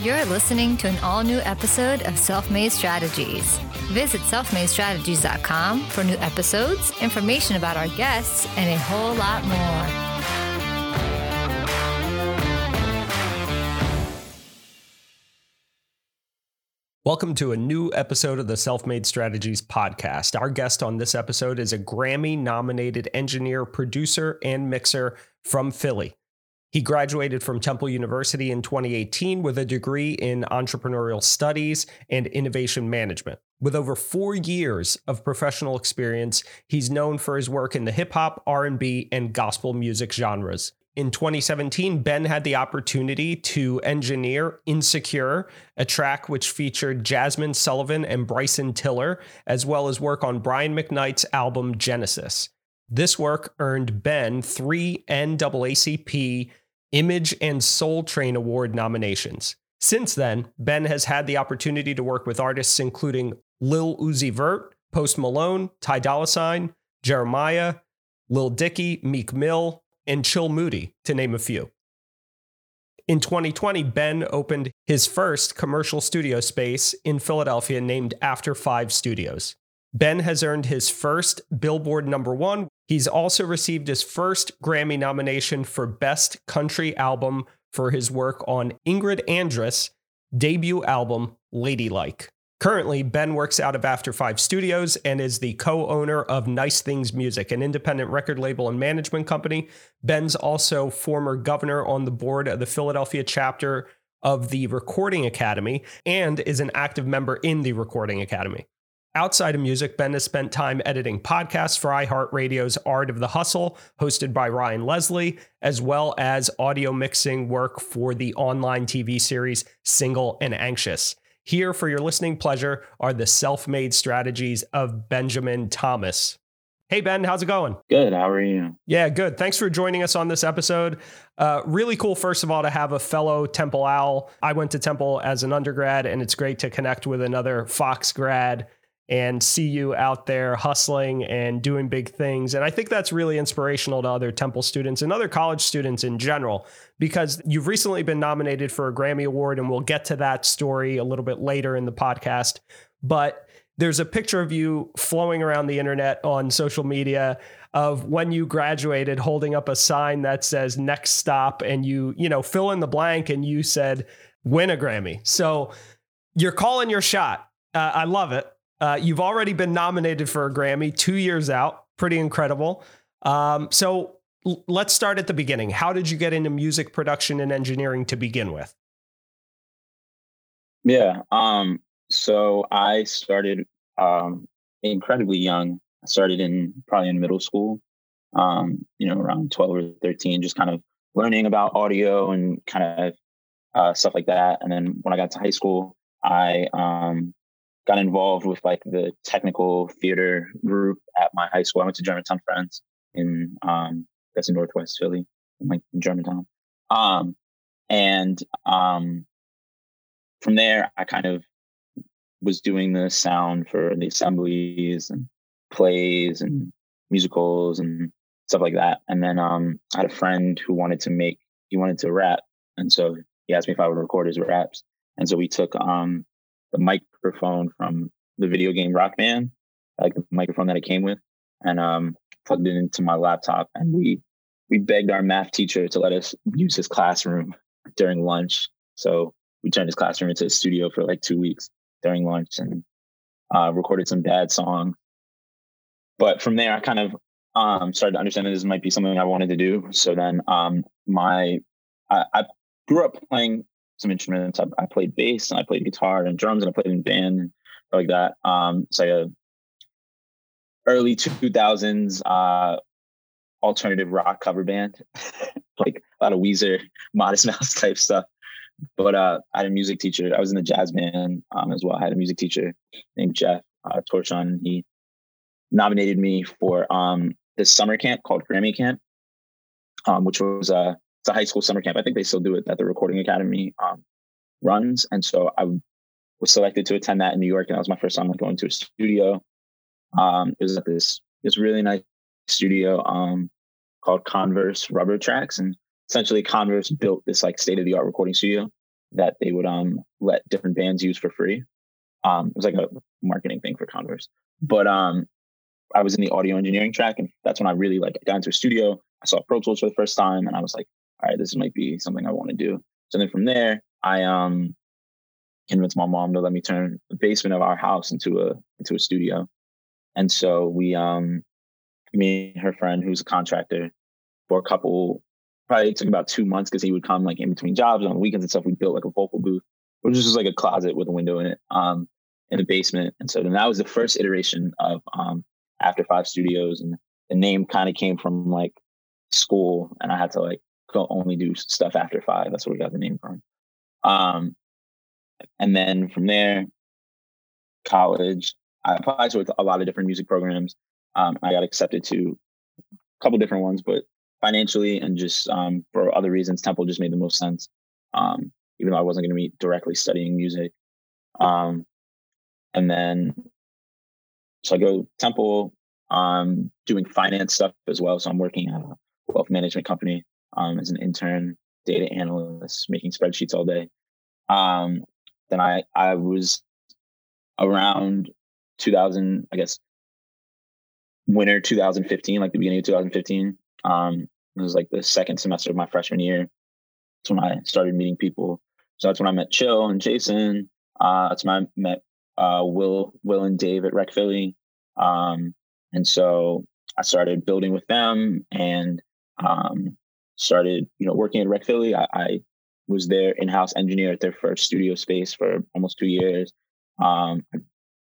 You're listening to an all new episode of Self Made Strategies. Visit selfmadestrategies.com for new episodes, information about our guests, and a whole lot more. Welcome to a new episode of the Self Made Strategies podcast. Our guest on this episode is a Grammy nominated engineer, producer, and mixer from Philly. He graduated from Temple University in 2018 with a degree in entrepreneurial studies and innovation management. With over 4 years of professional experience, he's known for his work in the hip hop, R&B, and gospel music genres. In 2017, Ben had the opportunity to engineer Insecure, a track which featured Jazmine Sullivan and Bryson Tiller, as well as work on Brian McKnight's album Genesis. This work earned Ben three NAACP Image and Soul Train Award nominations. Since then, Ben has had the opportunity to work with artists including Lil Uzi Vert, Post Malone, Ty Dolla Sign, Jeremiah, Lil Dicky, Meek Mill, and Chill Moody, to name a few. In 2020, Ben opened his first commercial studio space in Philadelphia named After Five Studios. Ben has earned his first Billboard number one. He's also received his first Grammy nomination for Best Country Album for his work on Ingrid Andress' debut album, Lady Like. Currently, Ben works out of After Five Studios and is the co owner of Nice Things Music, an independent record label and management company. Ben's also former governor on the board of the Philadelphia chapter of the Recording Academy and is an active member in the Recording Academy. Outside of music, Ben has spent time editing podcasts for iHeartRadio's Art of the Hustle, hosted by Ryan Leslie, as well as audio mixing work for the online TV series Single and Anxious. Here, for your listening pleasure, are the self made strategies of Benjamin Thomas. Hey, Ben, how's it going? Good. How are you? Yeah, good. Thanks for joining us on this episode. Uh, really cool, first of all, to have a fellow Temple Owl. I went to Temple as an undergrad, and it's great to connect with another Fox grad and see you out there hustling and doing big things. And I think that's really inspirational to other Temple students and other college students in general, because you've recently been nominated for a Grammy Award, and we'll get to that story a little bit later in the podcast. But there's a picture of you flowing around the internet on social media of when you graduated holding up a sign that says next stop and you you know fill in the blank and you said win a grammy so you're calling your shot uh, i love it uh, you've already been nominated for a Grammy two years out. Pretty incredible. Um, so l- let's start at the beginning. How did you get into music production and engineering to begin with? Yeah. Um, so I started um, incredibly young. I started in probably in middle school, um, you know, around 12 or 13, just kind of learning about audio and kind of uh, stuff like that. And then when I got to high school, I um, got involved with like the technical theater group at my high school. I went to Germantown Friends in um that's in Northwest Philly, in like Germantown. Um and um from there I kind of was doing the sound for the assemblies and plays and musicals and stuff like that. And then um I had a friend who wanted to make he wanted to rap. And so he asked me if I would record his raps. And so we took um the microphone from the video game Rock Band, like the microphone that it came with, and um, plugged it into my laptop. And we we begged our math teacher to let us use his classroom during lunch. So we turned his classroom into a studio for like two weeks during lunch and uh, recorded some dad songs. But from there, I kind of um, started to understand that this might be something I wanted to do. So then, um, my I, I grew up playing some instruments. I, I, played bass and I played guitar and drums and I played in band and like that. Um, it's like a early two thousands uh, alternative rock cover band, like a lot of Weezer, Modest Mouse type stuff. But uh, I had a music teacher. I was in the jazz band um, as well. I had a music teacher named Jeff uh, Torchon. He nominated me for um, this summer camp called Grammy Camp, um, which was uh, it's a high school summer camp. I think they still do it that the Recording Academy um, runs. And so I was selected to attend that in New York, and that was my first time going to a studio. Um, it was at this this really nice studio um, called Converse Rubber Tracks, and essentially Converse built this like state of the art recording studio. that they would um let different bands use for free. Um, it was like a marketing thing for Converse. But um, I was in the audio engineering track, and that's when I really like got into a studio. I saw Pro Tools for the first time, and I was like, all right, this might be something I want to do. So then from there, I um convinced my mom to let me turn the basement of our house into a into a studio. And so we um me and her friend who's a contractor for a couple probably took about two months because he would come like in between jobs on weekends and stuff. We built like a vocal booth, which was just like a closet with a window in it, um, in the basement. And so then that was the first iteration of um After Five Studios, and the name kind of came from like school, and I had to like go only do stuff after five. That's where we got the name from. Um, and then from there, college, I applied to a lot of different music programs. Um, I got accepted to a couple different ones, but financially and just um, for other reasons, Temple just made the most sense. Um, even though I wasn't going to be directly studying music. Um, and then, so I go Temple, um, doing finance stuff as well. So I'm working at a wealth management company um, as an intern, data analyst, making spreadsheets all day. Um, then I I was around 2000, I guess, winter 2015, like the beginning of 2015. Um, it was like the second semester of my freshman year. That's when I started meeting people. So that's when I met Chill and Jason. Uh, that's when I met uh, Will, Will and Dave at Rec Philly. Um, and so I started building with them and um, started, you know, working at Rec Philly. I, I was their in-house engineer at their first studio space for almost two years. Um,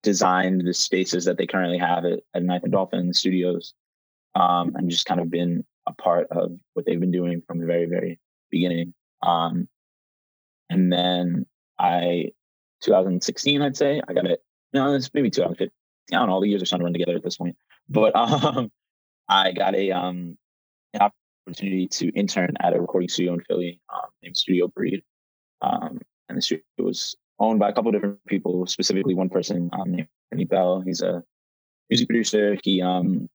designed the spaces that they currently have at, at Ninth and Dolphin Studios, um, and just kind of been a part of what they've been doing from the very, very beginning. Um, and then I, 2016, I'd say I got it. No, it's maybe 2015. I don't know. All the years are starting to run together at this point. But um, I got a um, an opportunity to intern at a recording studio in Philly um, named Studio Breed. Um, and the studio was owned by a couple of different people, specifically one person um, named Kenny Bell. He's a music producer. He um,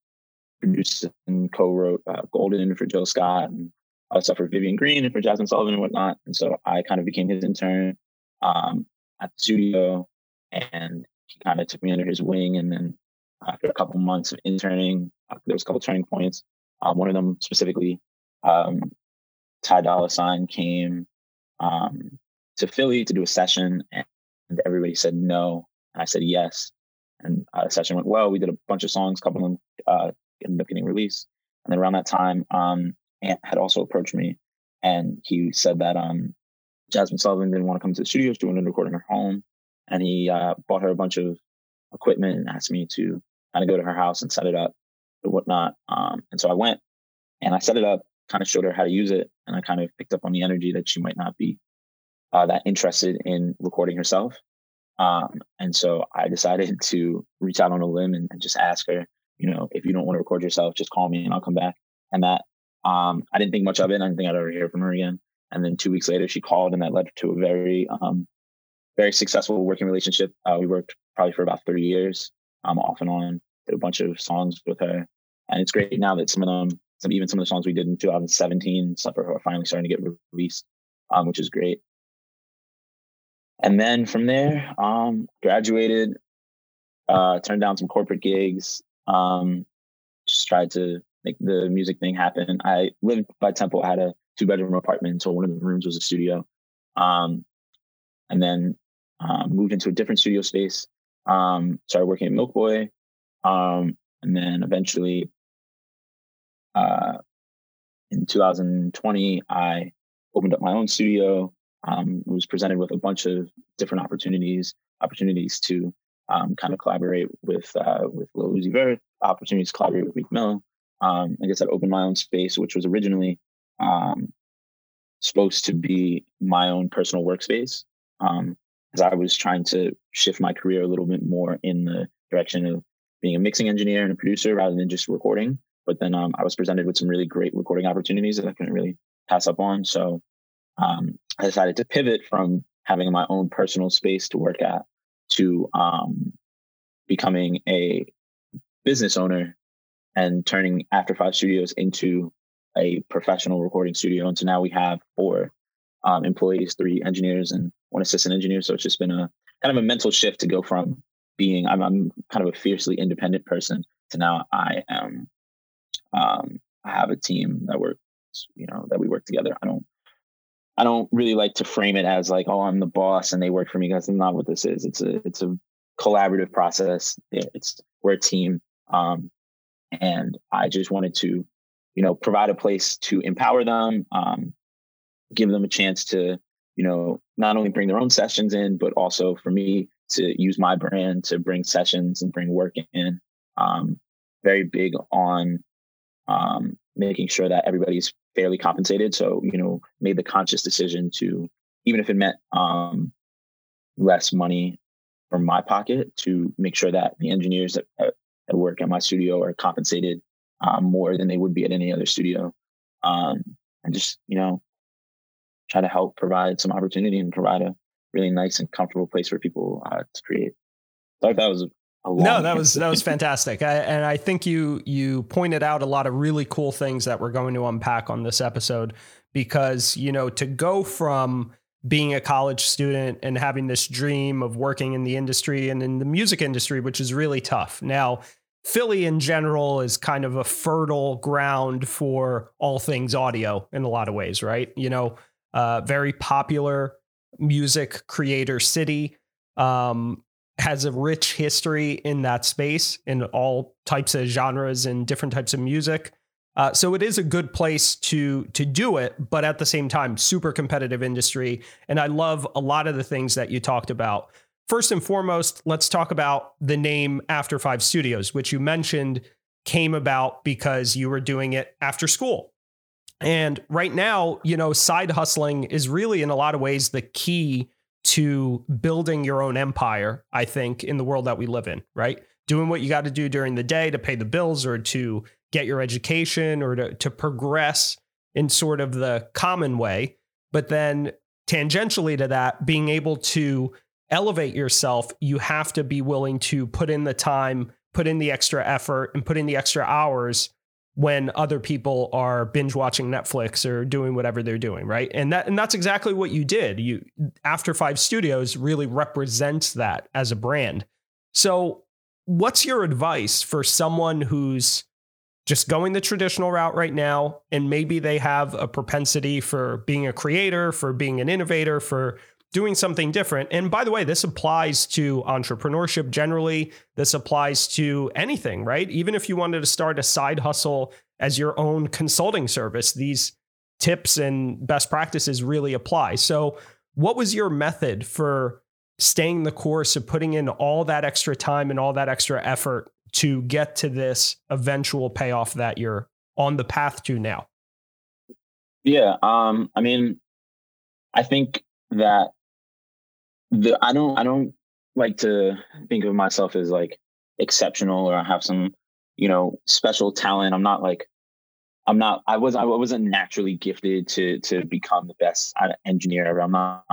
produced and co-wrote uh, Golden for Jill Scott and other stuff for Vivian Green and for Jazmine Sullivan and whatnot. And so I kind of became his intern um, at the studio, and he kind of took me under his wing. And then after a couple months of interning, uh, there was a couple turning points. Um, one of them specifically, um, Ty Dolla Sign came um, to Philly to do a session, and everybody said no, and I said yes. And uh, the session went well. We did a bunch of songs, a couple of them uh, ended up getting released. And then around that time, um, Ant had also approached me, and he said that um, Jazmine Sullivan didn't want to come to the studio; she wanted to record in her home, and he uh, bought her a bunch of equipment and asked me to kind of go to her house and set it up and whatnot. Um, and so I went and I set it up, kind of showed her how to use it, and I kind of picked up on the energy that she might not be uh, that interested in recording herself. Um, and so I decided to reach out on a limb and, and, just ask her, you know, if you don't want to record yourself, just call me and I'll come back. And that um, I didn't think much of it. I didn't think I'd ever hear from her again. And then two weeks later, she called, and that led to a very, um, very successful working relationship. Uh, we worked probably for about 30 years, um, off and on. A bunch of songs with her, and it's great now that some of them, some even some of the songs we did in 2017, stuff are finally starting to get released, um, which is great. And then from there, um, graduated, uh, turned down some corporate gigs, um, just tried to make the music thing happen. I lived by Temple. I had a two bedroom apartment, so one of the rooms was a studio. Um, and then uh, moved into a different studio space. Um, started working at MilkBoy, um, and then eventually, uh, in 2020, I opened up my own studio um, was presented with a bunch of different opportunities, opportunities to um, kind of collaborate with uh, with Lil Uzi Vert, opportunities to collaborate with Meek Mill. Um, I guess I opened my own space, which was originally um, supposed to be my own personal workspace, um, as I was trying to shift my career a little bit more in the direction of being a mixing engineer and a producer rather than just recording. But then um, I was presented with some really great recording opportunities that I couldn't really pass up on. So um, I decided to pivot from having my own personal space to work at to um, becoming a business owner and turning After Five Studios into a professional recording studio. And so now we have four um, employees, three engineers and one assistant engineer. So it's just been a kind of a mental shift to go from being I'm, I'm kind of a fiercely independent person to now I am um, I have a team that works, you know, that we work together. I don't I don't really like to frame it as like, oh, I'm the boss and they work for me. Because that's not what this is. It's a it's a collaborative process. It's we're a team. Um, and I just wanted to, you know, provide a place to empower them, um, give them a chance to, you know, not only bring their own sessions in, but also for me to use my brand to bring sessions and bring work in. Um, very big on um, making sure that everybody's fairly compensated. So, you know, made the conscious decision to, even if it meant um, less money from my pocket, to make sure that the engineers that, that work at my studio are compensated um, more than they would be at any other studio. Um, and just, you know, try to help provide some opportunity and provide a really nice and comfortable place for people uh, to create. So that was a no, that was that was fantastic, I, and I think you you pointed out a lot of really cool things that we're going to unpack on this episode because you know to go from being a college student and having this dream of working in the industry and in the music industry, which is really tough. Now, Philly in general is kind of a fertile ground for all things audio in a lot of ways, right? You know, uh, very popular music creator city. Um, has a rich history in that space in all types of genres and different types of music. Uh, so it is a good place to to do it, but at the same time, super competitive industry. And I love a lot of the things that you talked about. First and foremost, let's talk about the name After Five Studios, which you mentioned came about because you were doing it after school. And right now, you know, side hustling is really in a lot of ways the key to building your own empire, I think, in the world that we live in, right? Doing what you got to do during the day to pay the bills or to get your education or to, to progress in sort of the common way. But then tangentially to that, being able to elevate yourself, you have to be willing to put in the time, put in the extra effort, and put in the extra hours when other people are binge watching Netflix or doing whatever they're doing, right? And that and that's exactly what you did. You After 5 Studios really represents that as a brand. So, what's your advice for someone who's just going the traditional route right now and maybe they have a propensity for being a creator, for being an innovator, for doing something different. And by the way, this applies to entrepreneurship generally. This applies to anything, right? Even if you wanted to start a side hustle as your own consulting service, these tips and best practices really apply. So, what was your method for staying the course of putting in all that extra time and all that extra effort to get to this eventual payoff that you're on the path to now? Yeah, um, I mean, I think that the I don't I don't like to think of myself as like exceptional or I have some you know special talent. I'm not like I'm not I was I wasn't naturally gifted to to become the best engineer ever. I'm not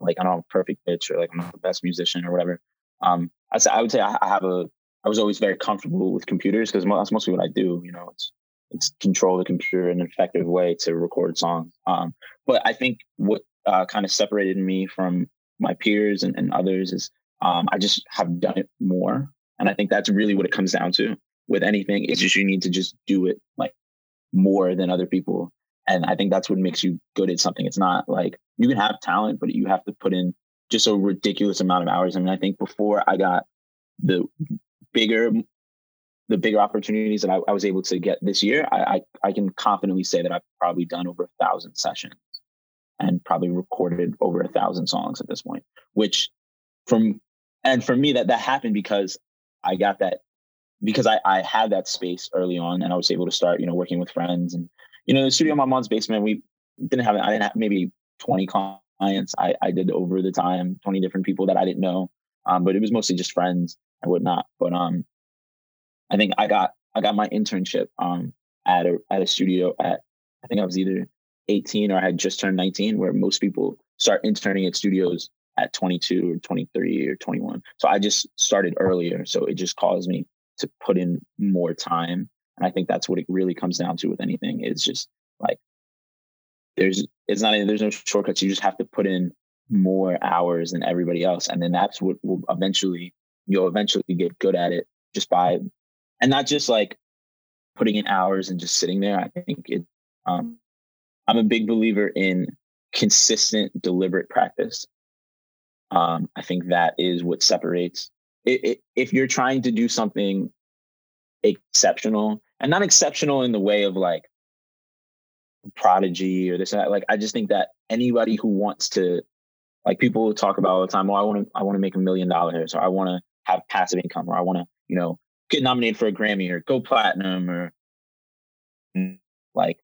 like I don't have a perfect pitch or like I'm not the best musician or whatever. Um, I I would say I, I have a I was always very comfortable with computers because that's mostly what I do. You know, it's it's control the computer in an effective way to record songs. Um, but I think what uh, kind of separated me from my peers and, and others is um, I just have done it more. And I think that's really what it comes down to with anything is just you need to just do it like more than other people. And I think that's what makes you good at something. It's not like you can have talent, but you have to put in just a ridiculous amount of hours. I mean, I think before I got the bigger the bigger opportunities that I, I was able to get this year, I, I, I can confidently say that I've probably done over a thousand sessions and probably recorded over a thousand songs at this point, which from and for me that that happened because I got that because I, I had that space early on and I was able to start, you know, working with friends and you know, the studio in my mom's basement, we didn't have I didn't have maybe 20 clients. I, I did over the time, 20 different people that I didn't know. Um, but it was mostly just friends and whatnot. But um I think I got I got my internship um at a at a studio at I think I was either 18 or I had just turned 19, where most people start interning at studios at 22 or 23 or 21. So I just started earlier. So it just caused me to put in more time. And I think that's what it really comes down to with anything is just like there's it's not there's no shortcuts. You just have to put in more hours than everybody else, and then that's what will eventually you'll eventually get good at it just by and not just like putting in hours and just sitting there. I think it. Um, I'm a big believer in consistent, deliberate practice. Um, I think that is what separates. It, it, if you're trying to do something exceptional, and not exceptional in the way of like prodigy or this and that, like I just think that anybody who wants to, like people talk about all the time, oh, I want to, I want to make a million dollars, or I want to have passive income, or I want to, you know, get nominated for a Grammy or go platinum, or like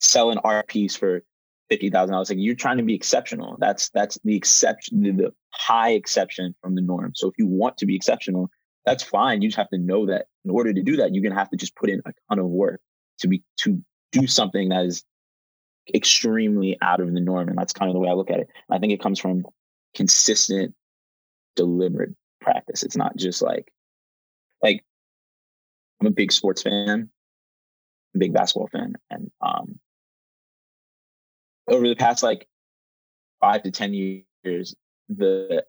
sell an art piece for fifty thousand dollars. Like you're trying to be exceptional. That's that's the exception, the, the high exception from the norm. So if you want to be exceptional, that's fine. You just have to know that in order to do that, you're gonna have to just put in a ton of work to be to do something that is extremely out of the norm. And that's kind of the way I look at it. I think it comes from consistent, deliberate practice. It's not just like like I'm a big sports fan, big basketball fan, and um, over the past like five to ten years, the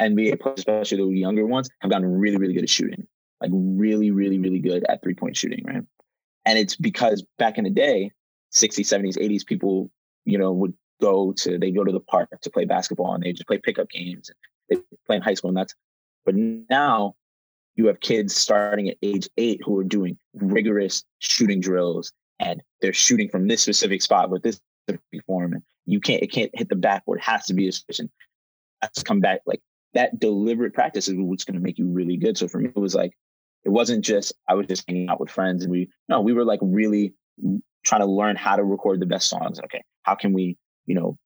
NBA players, especially the younger ones, have gotten really, really good at shooting. Like really, really, really good at three point shooting, right? And it's because back in the day, 60s, 70s, 80s, people, you know, would go to they go to the park to play basketball and they just play pickup games. They play in high school and that's but now you have kids starting at age eight who are doing rigorous shooting drills and they're shooting from this specific spot with this form and you can't it can't hit the backboard. It has to be a has to come back like that deliberate practice is what's going to make you really good. So for me it was like it wasn't just i was just hanging out with friends and we no we were like really trying to learn how to record the best songs. Okay how can we you know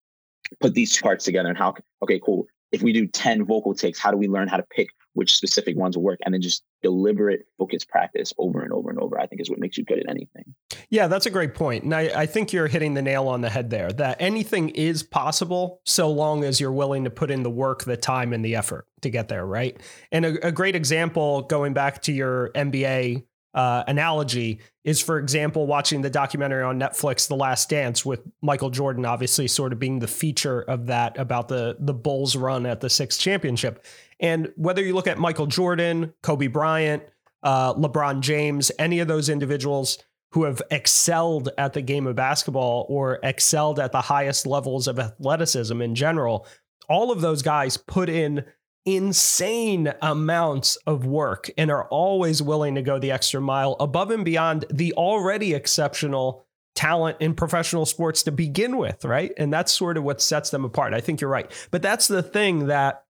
put these parts together and how okay cool. If we do 10 vocal takes how do we learn how to pick which specific ones will work and then just deliberate focused practice over and over and over i think is what makes you good at anything yeah that's a great point and I, I, think you're hitting the nail on the head there that anything is possible so long as you're willing to put in the work the time and the effort to get there right and a, a great example going back to your NBA uh, analogy is, for example, watching the documentary on Netflix, The Last Dance, with Michael Jordan, obviously sort of being the feature of that about the the Bulls' run at the sixth championship. And whether you look at Michael Jordan, Kobe Bryant, uh, LeBron James, any of those individuals who have excelled at the game of basketball or excelled at the highest levels of athleticism in general, all of those guys put in insane amounts of work and are always willing to go the extra mile above and beyond the already exceptional talent in professional sports to begin with, right? And that's sort of what sets them apart. I think you're right. But that's the thing that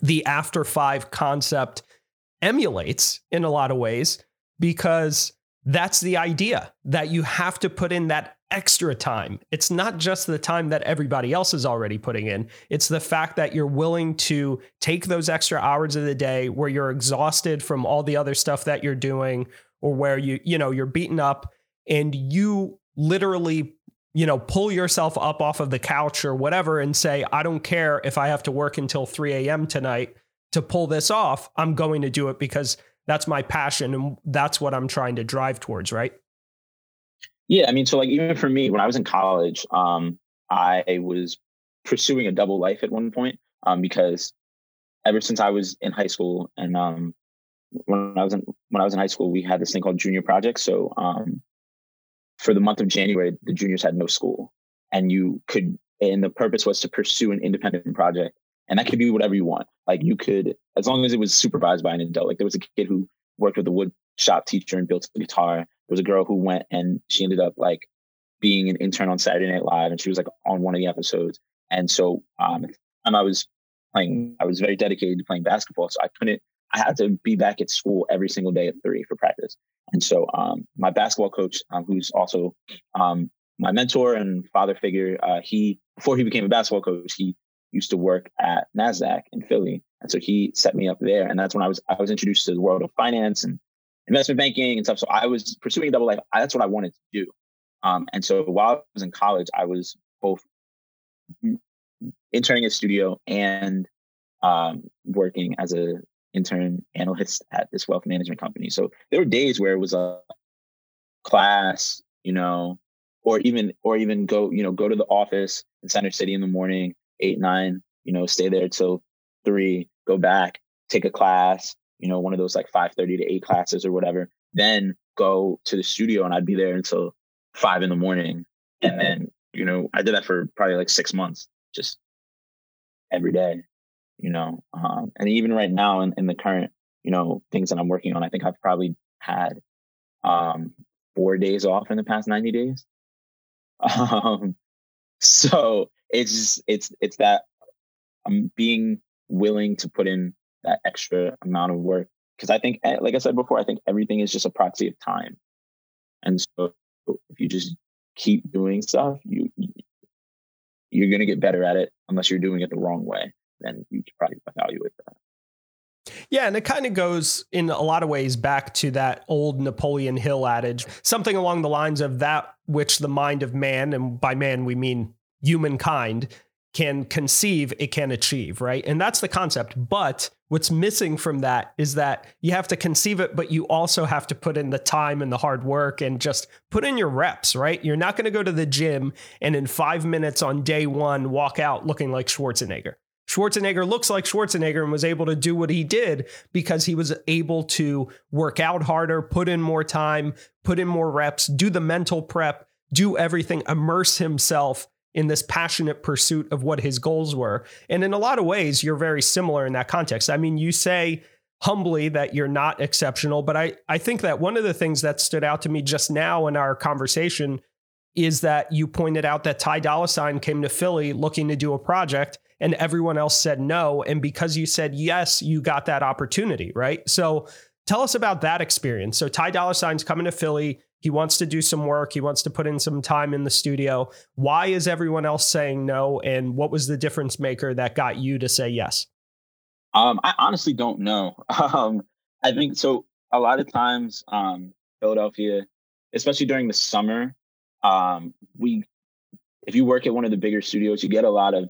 the after five concept emulates in a lot of ways because that's the idea that you have to put in that extra time. It's not just the time that everybody else is already putting in, it's the fact that you're willing to take those extra hours of the day where you're exhausted from all the other stuff that you're doing or where you you know you're beaten up and you literally you know pull yourself up off of the couch or whatever and say I don't care if I have to work until 3 a.m. tonight to pull this off. I'm going to do it because that's my passion and that's what I'm trying to drive towards, right? Yeah, I mean, so like even for me, when I was in college, um, I was pursuing a double life at one point um, because ever since I was in high school and um, when I was in when I was in high school, we had this thing called junior project. So um, for the month of January, the juniors had no school, and you could and the purpose was to pursue an independent project, and that could be whatever you want. Like you could, as long as it was supervised by an adult. Like there was a kid who worked with a wood shop teacher and built a guitar There was a girl who went and she ended up like being an intern on Saturday Night Live, and she was like on one of the episodes. And so, um, time I was playing, I was very dedicated to playing basketball, so I couldn't. I had to be back at school every single day at three for practice. And so, um, my basketball coach, um, who's also um, my mentor and father figure, uh, he before he became a basketball coach, he used to work at Nasdaq in Philly, and so he set me up there. And that's when I was I was introduced to the world of finance and investment banking and stuff. So I was pursuing a double life. That's what I wanted to do. Um, and so while I was in college, I was both interning at studio and um, working as a intern analyst at this wealth management company. So there were days where it was a class, you know, or even or even go you know go to the office in Center City in the morning, eight nine, you know, stay there till three, go back, take a class, you know, one of those like five thirty to eight classes or whatever, then go to the studio and I'd be there until five in the morning, and then you know I did that for probably like six months, just every day, you know, um, and even right now in, in the current you know things that I'm working on, I think I've probably had um, four days off in the past 90 days. Um, so it's just, it's it's that I'm being willing to put in that extra amount of work because I think, eh, like I said before, I think everything is just a proxy of time, and so if you just keep doing stuff, you you're gonna get better at it unless you're doing it the wrong way. Then you should probably evaluate that. Yeah, and it kind of goes in a lot of ways back to that old Napoleon Hill adage, something along the lines of that which the mind of man, and by man we mean humankind, can conceive, it can achieve, right? And that's the concept. But what's missing from that is that you have to conceive it, but you also have to put in the time and the hard work and just put in your reps, right? You're not going to go to the gym and in five minutes on day one walk out looking like Schwarzenegger. Schwarzenegger looks like Schwarzenegger and was able to do what he did because he was able to work out harder, put in more time, put in more reps, do the mental prep, do everything, immerse himself in this passionate pursuit of what his goals were. And in a lot of ways, you're very similar in that context. I mean, you say humbly that you're not exceptional, but I, I think that one of the things that stood out to me just now in our conversation is that you pointed out that Ty Dolla Sign came to Philly looking to do a project and everyone else said no. And because you said yes, you got that opportunity, right? So tell us about that experience. So Ty Dolla Sign's coming to Philly. He wants to do some work. He wants to put in some time in the studio. Why is everyone else saying no? And what was the difference maker that got you to say yes? Um, I honestly don't know. Um, I think so. A lot of times, um, Philadelphia, especially during the summer, um, we, if you work at one of the bigger studios, you get a lot of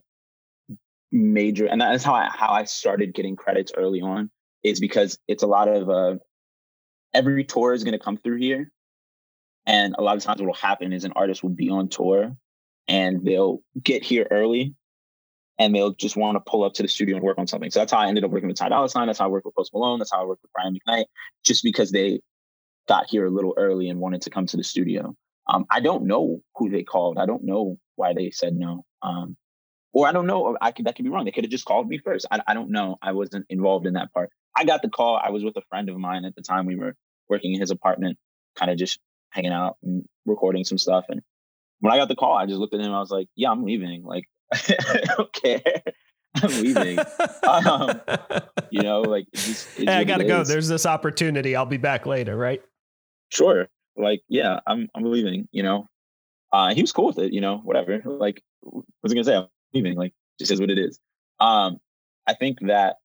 major, and that's how I how I started getting credits early on is because it's a lot of uh, every tour is going to come through here, and a lot of times what will happen is an artist will be on tour, and they'll get here early, and they'll just want to pull up to the studio and work on something. So that's how I ended up working with Ty Dolla Sign. That's how I worked with Post Malone. That's how I worked with Brian McKnight, just because they got here a little early and wanted to come to the studio. Um, I don't know who they called. I don't know why they said no. Um, or I don't know. I could that could be wrong. They could have just called me first. I, I don't know. I wasn't involved in that part. I got the call. I was with a friend of mine at the time. We were working in his apartment, kind of just hanging out and recording some stuff. And when I got the call, I just looked at him. I was like, "Yeah, I'm leaving. Like, I don't care. I'm leaving. um, you know, like, just, hey, I gotta go. There's this opportunity. I'll be back later, right? Sure. Like, yeah, I'm I'm leaving. You know, uh, he was cool with it. You know, whatever. Like, what was I gonna say? Leaving. Like just is what it is. Um, I think that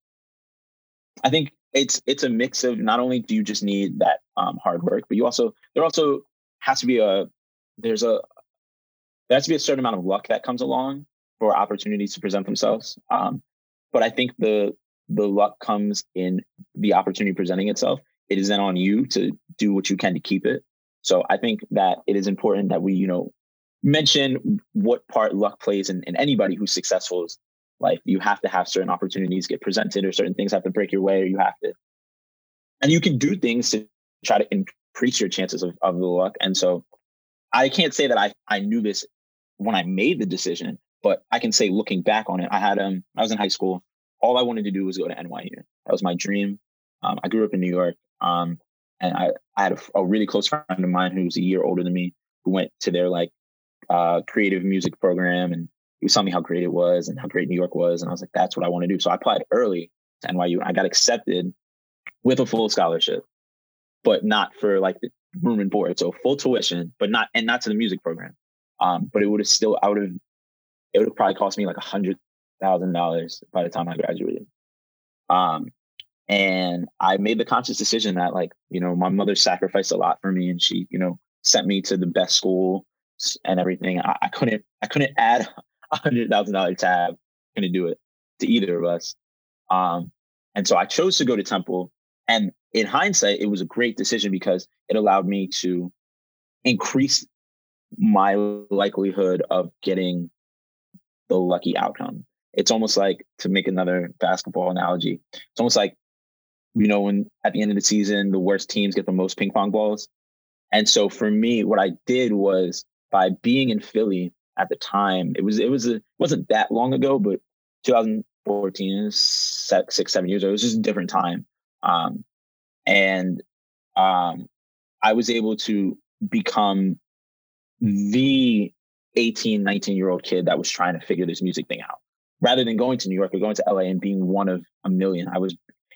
I think it's it's a mix of not only do you just need that um, hard work, but you also there also has to be a there's a there has to be a certain amount of luck that comes along for opportunities to present themselves. Um, but I think the the luck comes in the opportunity presenting itself. It is then on you to do what you can to keep it. So I think that it is important that we, you know, mention what part luck plays in, in anybody who's successful is life. You have to have certain opportunities get presented, or certain things have to break your way, or you have to, and you can do things to try to increase your chances of, of the luck. And so, I can't say that I I knew this when I made the decision, but I can say looking back on it, I had um I was in high school. All I wanted to do was go to NYU. That was my dream. Um, I grew up in New York, um, and I I had a, a really close friend of mine who was a year older than me who went to their like uh, creative music program, and he was telling me how great it was and how great New York was, and I was like, that's what I want to do. So I applied early to NYU, and I got accepted with a full scholarship, but not for like room and board, so full tuition, but not and not to the music program. Um, but it would have still, I would have, it would have probably cost me like a hundred thousand dollars by the time I graduated. Um, and I made the conscious decision that like, you know, my mother sacrificed a lot for me and she, you know, sent me to the best school and everything. I, I couldn't I couldn't add a hundred thousand dollar tab. Couldn't do it to either of us. Um, and so I chose to go to Temple. And in hindsight, it was a great decision because it allowed me to increase my likelihood of getting the lucky outcome. It's almost like to make another basketball analogy. It's almost like you know when at the end of the season the worst teams get the most ping pong balls. And so for me, what I did was by being in Philly at the time, it was it was a, it wasn't that long ago, but 2014, six, seven years ago, it was just a different time. Um, and um, I was able to become the 18, 19 year old kid that was trying to figure this music thing out. Rather than going to New York or going to LA and being one of a million, I was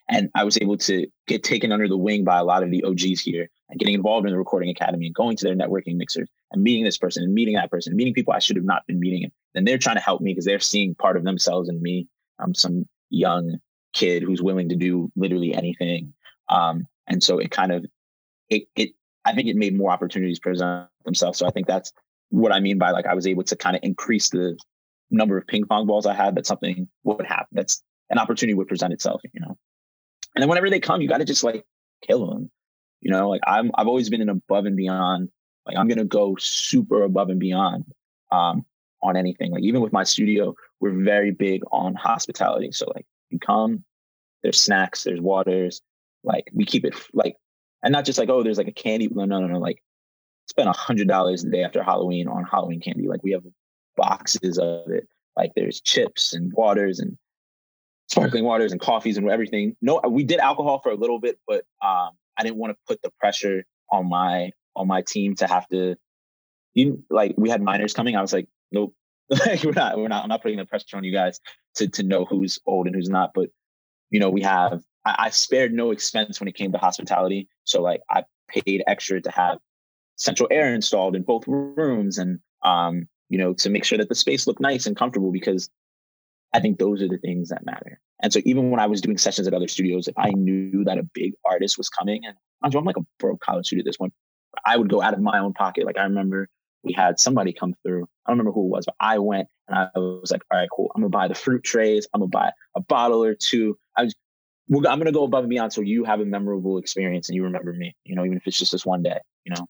and I was able to get taken under the wing by a lot of the OGs here and getting involved in the recording academy and going to their networking mixers and meeting this person and meeting that person, meeting people I should have not been meeting. And they're trying to help me because they're seeing part of themselves in me. I'm some young kid who's willing to do literally anything. Um, and so it kind of it it I think it made more opportunities present themselves. So I think that's what I mean by like I was able to kind of increase the number of ping pong balls I had. That something would happen. That's an opportunity would present itself. You know. And then whenever they come, you got to just like kill them. You know, like I'm I've always been an above and beyond. Like I'm gonna go super above and beyond um, on anything. Like even with my studio, we're very big on hospitality. So like you come, there's snacks, there's waters. Like we keep it like, and not just like oh, there's like a candy. No, no, no, no. Like spend a hundred dollars the day after Halloween on Halloween candy. Like we have boxes of it. Like there's chips and waters and sparkling waters and coffees and everything. No, we did alcohol for a little bit, but um, I didn't want to put the pressure on my on my team to have to. You like we had minors coming. I was like, nope, like we're not we're not I'm not putting the pressure on you guys to to know who's old and who's not. But you know, we have I, I spared no expense when it came to hospitality. So like I paid extra to have central air installed in both rooms and um, you know, to make sure that the space looked nice and comfortable because I think those are the things that matter. And so even when I was doing sessions at other studios, if I knew that a big artist was coming, and I'm like a broke college student at this point, I would go out of my own pocket. Like I remember we had somebody come through. I don't remember who it was, but I went and I was like, all right, cool. I'm gonna buy the fruit trays. I'm gonna buy a bottle or two. I was, I'm gonna go above and beyond so you have a memorable experience and you remember me. You know, even if it's just this one day. You know.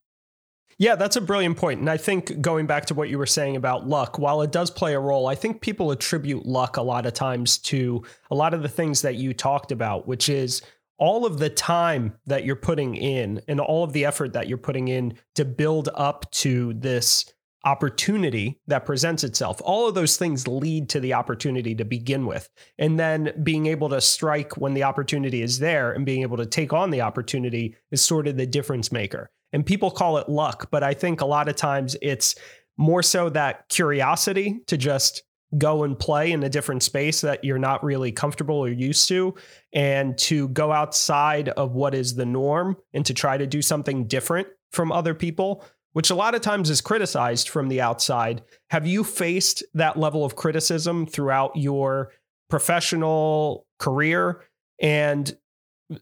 Yeah, that's a brilliant point. And I think going back to what you were saying about luck, while it does play a role, I think people attribute luck a lot of times to a lot of the things that you talked about, which is all of the time that you're putting in and all of the effort that you're putting in to build up to this opportunity that presents itself. All of those things lead to the opportunity to begin with. And then being able to strike when the opportunity is there and being able to take on the opportunity is sort of the difference maker and people call it luck, but I think a lot of times it's more so that curiosity to just go and play in a different space that you're not really comfortable or used to and to go outside of what is the norm and to try to do something different from other people which a lot of times is criticized from the outside. Have you faced that level of criticism throughout your professional career and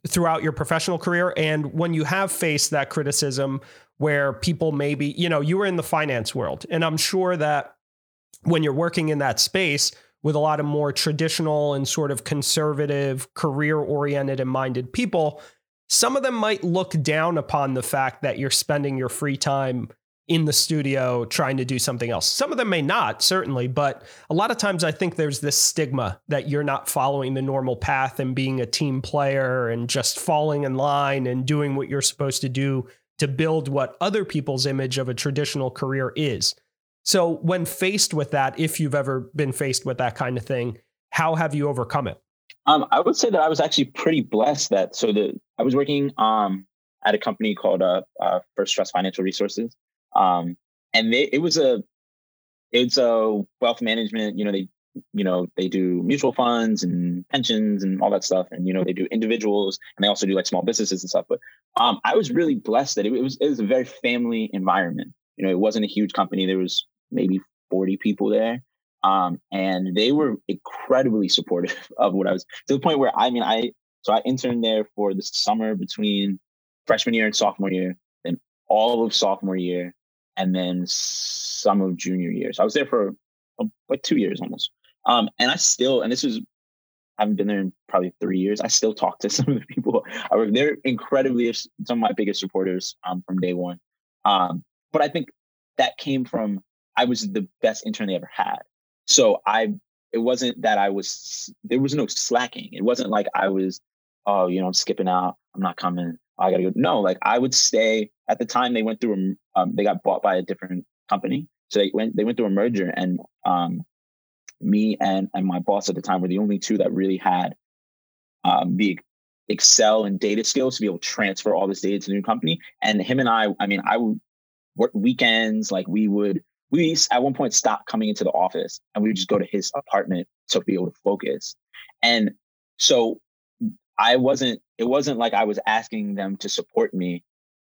throughout your professional career? And when you have faced that criticism where people maybe you know you were in the finance world and i'm sure that when you're working in that space with a lot of more traditional and sort of conservative career oriented and minded people some of them might look down upon the fact that you're spending your free time in the studio trying to do something else. Some of them may not, certainly, but a lot of times I think there's this stigma that you're not following the normal path and being a team player and just falling in line and doing what you're supposed to do to build what other people's image of a traditional career is. So, when faced with that, if you've ever been faced with that kind of thing, how have you overcome it? Um, I would say that I was actually pretty blessed that so the I was working um, at a company called uh, uh, First Trust Financial Resources, um, and they, it was a, it's a wealth management, you know, they, you know, they do mutual funds and pensions and all that stuff. And, you know, they do individuals and they also do like small businesses and stuff. But um, I was really blessed that it, it was, it was a very family environment. You know, it wasn't a huge company. There was maybe 40 people there. Um, and they were incredibly supportive of what I was to the point where I mean, I so I interned there for the summer between freshman year and sophomore year, then all of sophomore year, and then some of junior year. So I was there for like two years almost. Um, and I still, and this is, I haven't been there in probably three years. I still talk to some of the people I work. They're incredibly some of my biggest supporters um, from day one. Um, but I think that came from I was the best intern they ever had. So I it wasn't that I was there was no slacking. It wasn't like I was, oh, you know, I'm skipping out, I'm not coming, I gotta go. No, like I would stay. At the time, they went through a, um, they got bought by a different company, so they went they went through a merger, and um, me and and my boss at the time were the only two that really had um, the Excel and data skills to be able to transfer all this data to the new company. And him and I, I mean, I would work weekends, like we would we at one point stopped coming into the office and we would just go to his apartment to be able to focus. And so I wasn't, it wasn't like I was asking them to support me.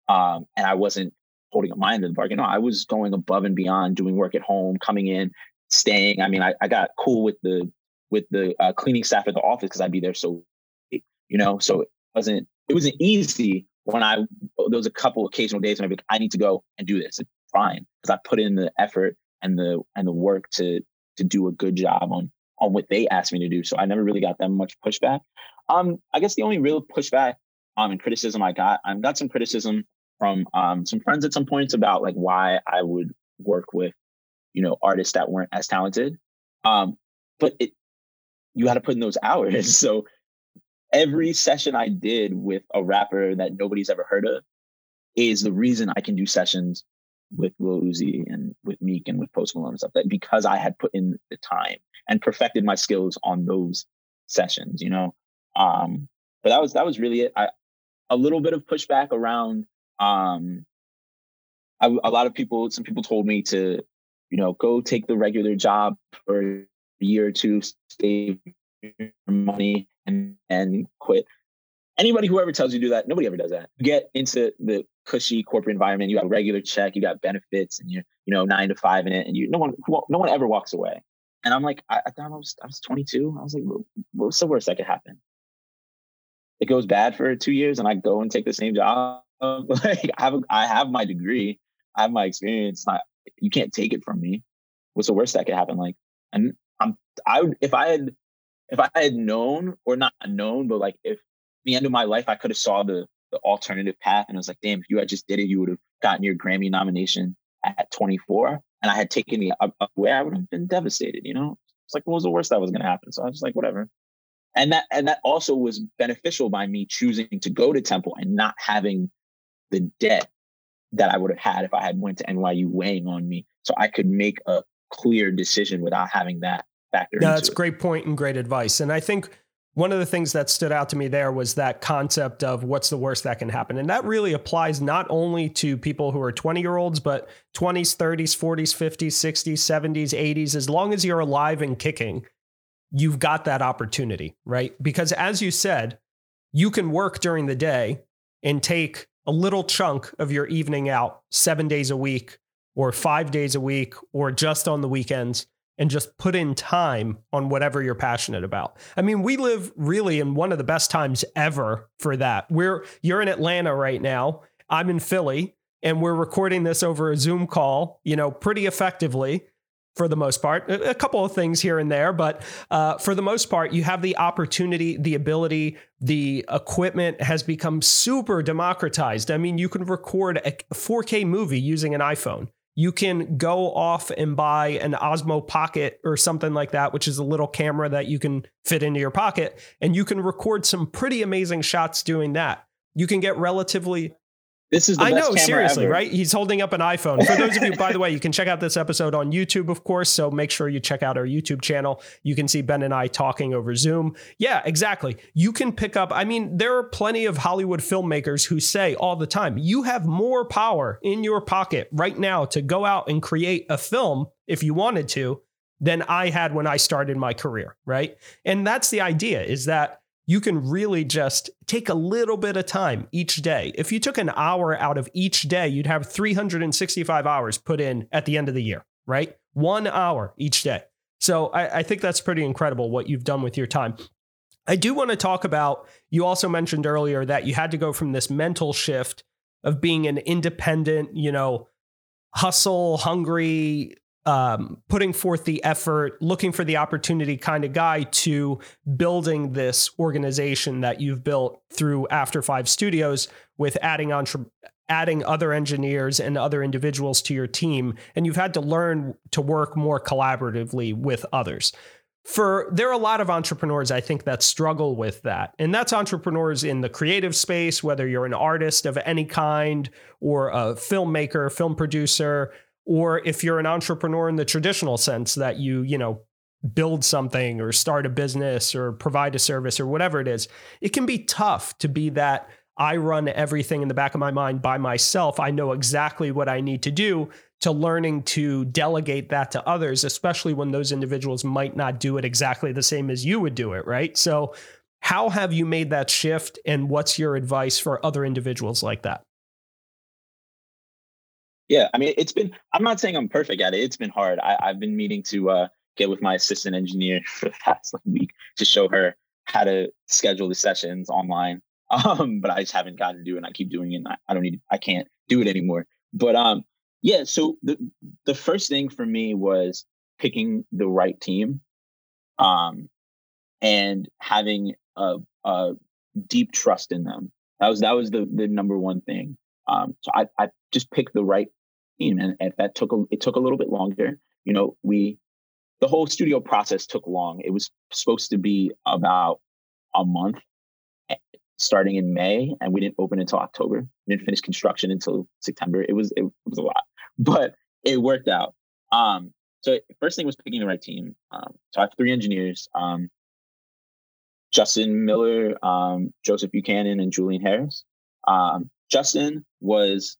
Um, and I wasn't holding a mind in the bargain. No, I was going above and beyond doing work at home, coming in, staying. I mean, I, I got cool with the, with the uh, cleaning staff at the office because I'd be there so, you know, so it wasn't, it wasn't easy when I, there was a couple occasional days when I'd be like, I need to go and do this fine because I put in the effort and the and the work to to do a good job on on what they asked me to do. So I never really got that much pushback. Um, I guess the only real pushback um and criticism I got, I got some criticism from um some friends at some points about like why I would work with, you know, artists that weren't as talented. Um, but it you had to put in those hours. So every session I did with a rapper that nobody's ever heard of is the reason I can do sessions with Lil Uzi and with Meek and with Post Malone and stuff that because I had put in the time and perfected my skills on those sessions, you know. Um, but that was that was really it. I, a little bit of pushback around. Um, I, a lot of people, some people told me to, you know, go take the regular job for a year or two, save money, and and quit anybody who ever tells you do that, nobody ever does that. Get into the cushy corporate environment, you got a regular check, you got benefits, and you're you know nine to five in it, and you no one no one ever walks away. And I'm like, I, I thought I was I was 22. I was like, what's the worst that could happen? It goes bad for two years, and I go and take the same job. like I have I have my degree, I have my experience. Not you can't take it from me. What's the worst that could happen? Like, and I'm I would if I had if I had known or not known, but like if the end of my life, I could have saw the the alternative path, and I was like, damn, if you had just did it, you would have gotten your Grammy nomination at 24, and I had taken the way, I would have been devastated. You know, it's like, what was the worst that was going to happen? So I was like, whatever. And that and that also was beneficial by me choosing to go to Temple and not having the debt that I would have had if I had went to NYU weighing on me. So I could make a clear decision without having that factor. No, that's a great point and great advice. And I think one of the things that stood out to me there was that concept of what's the worst that can happen. And that really applies not only to people who are 20 year olds, but 20s, 30s, 40s, 50s, 60s, 70s, 80s. As long as you're alive and kicking, you've got that opportunity, right? Because as you said, you can work during the day and take a little chunk of your evening out seven days a week or five days a week or just on the weekends and just put in time on whatever you're passionate about. I mean, we live really in one of the best times ever for that. We're you're in Atlanta right now. I'm in Philly and we're recording this over a Zoom call, you know, pretty effectively for the most part. A couple of things here and there, but uh, for the most part, you have the opportunity, the ability, the equipment has become super democratized. I mean, you can record a 4K movie using an iPhone you can go off and buy an Osmo Pocket or something like that, which is a little camera that you can fit into your pocket, and you can record some pretty amazing shots doing that. You can get relatively this is I know, seriously, ever. right? He's holding up an iPhone. For those of you, by the way, you can check out this episode on YouTube, of course. So make sure you check out our YouTube channel. You can see Ben and I talking over Zoom. Yeah, exactly. You can pick up, I mean, there are plenty of Hollywood filmmakers who say all the time, you have more power in your pocket right now to go out and create a film if you wanted to than I had when I started my career, right? And that's the idea is that you can really just take a little bit of time each day. If you took an hour out of each day, you'd have 365 hours put in at the end of the year, right? One hour each day. So I, I think that's pretty incredible what you've done with your time. I do want to talk about, you also mentioned earlier that you had to go from this mental shift of being an independent, you know, hustle, hungry, um, putting forth the effort, looking for the opportunity kind of guy to building this organization that you've built through After Five Studios with adding entre- adding other engineers and other individuals to your team, and you've had to learn to work more collaboratively with others. For there are a lot of entrepreneurs I think that struggle with that. And that's entrepreneurs in the creative space, whether you're an artist of any kind or a filmmaker, film producer, or if you're an entrepreneur in the traditional sense that you, you know, build something or start a business or provide a service or whatever it is, it can be tough to be that I run everything in the back of my mind by myself. I know exactly what I need to do to learning to delegate that to others, especially when those individuals might not do it exactly the same as you would do it, right? So, how have you made that shift and what's your advice for other individuals like that? Yeah, I mean, it's been, I'm not saying I'm perfect at it. It's been hard. I, have been meaning to uh, get with my assistant engineer for the past like week to show her how to schedule the sessions online. Um, but I just haven't gotten to do it. And I keep doing it. I, I, don't need. I can't do it anymore. But um, yeah. So the the first thing for me was picking the right team, um, and having a, a deep trust in them. That was that was the the number one thing. Um, so I I just picked the right team, and if that took a, it took a little bit longer. You know, we the whole studio process took long. It was supposed to be about a month eh, starting in May, and we didn't open until October. We didn't finish construction until September. It was it, was a lot, but it worked out. Um, so first thing was picking the right team. Um, so I have three engineers: um, Justin Miller, um, Joseph Buchanan, and Julian Harris. Um, Justin was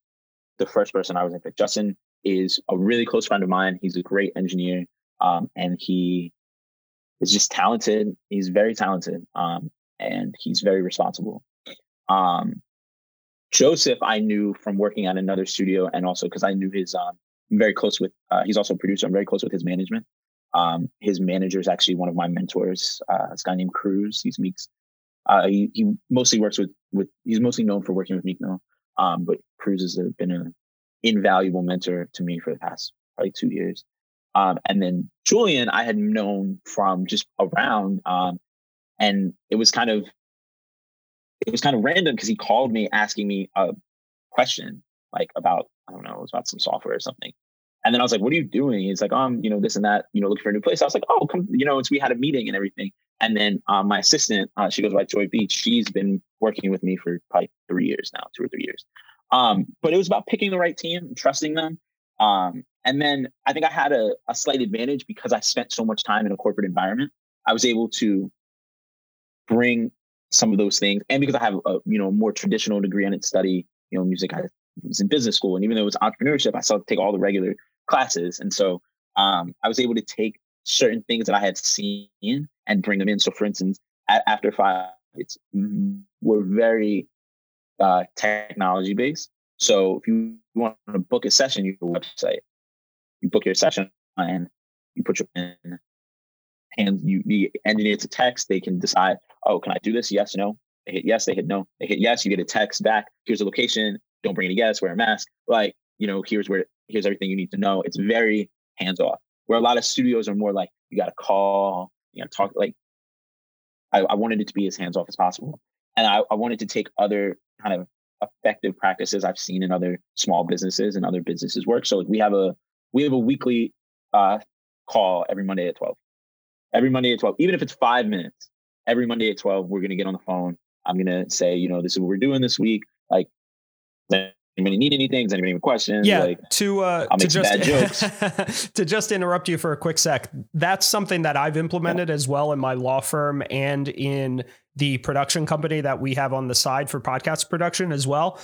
the first person I was pick. Justin is a really close friend of mine. He's a great engineer um, and he is just talented. He's very talented, um, and he's very responsible. Um, Joseph, I knew from working at another studio, and also because I knew his. Um, I'm very close with. Uh, he's also a producer. I'm very close with his management. Um, his manager is actually one of my mentors. Uh, this guy named Cruz. He's Meek's. Uh, he, he mostly works with with. He's mostly known for working with Meek Mill. Um, but Cruz has been an invaluable mentor to me for the past probably two years. Um, and then Julian, I had known from just around, um, and it was kind of it was kind of random because he called me asking me a question like about I don't know, it was about some software or something. And then I was like, "What are you doing?" He's like, "Um, you know, this and that. You know, looking for a new place." I was like, "Oh, come." You know, it's we had a meeting and everything. And then um, my assistant, uh, she goes by Joy Beach. She's been working with me for probably three years now, two or three years. Um, but it was about picking the right team, trusting them, um, and then I think I had a, a slight advantage because I spent so much time in a corporate environment. I was able to bring some of those things, and because I have a you know more traditional degree and study you know music, I was in business school, and even though it was entrepreneurship, I still take all the regular classes, and so um, I was able to take certain things that I had seen and bring them in. So, for instance, at, after five, it's we're very uh, technology based. So, if you want to book a session, you go website you book your session and you put your in and you the engineer to text, they can decide, oh, can I do this? Yes, no. They hit yes, they hit no. They hit yes, you get a text back. Here's the location. Don't bring any guests, wear a mask. Like, you know, here's where here's everything you need to know. It's very hands off. Where a lot of studios are more like, you gotta call, you gotta talk like I, I wanted it to be as hands off as possible. And I, I wanted to take other kind of effective practices I've seen in other small businesses and other businesses work. So like we have a we have a weekly uh, call every Monday at 12. Every Monday at 12, even if it's five minutes, every Monday at 12, we're to get on the phone. I'm to say, you know, this is what we're doing this week. Like, anybody need anything? Does anybody have questions? Yeah. Like, to, uh, to just, to just interrupt you for a quick sec. That's something that I've implemented yeah. as well in my law firm and in the production company that we have on the side for podcast production as well.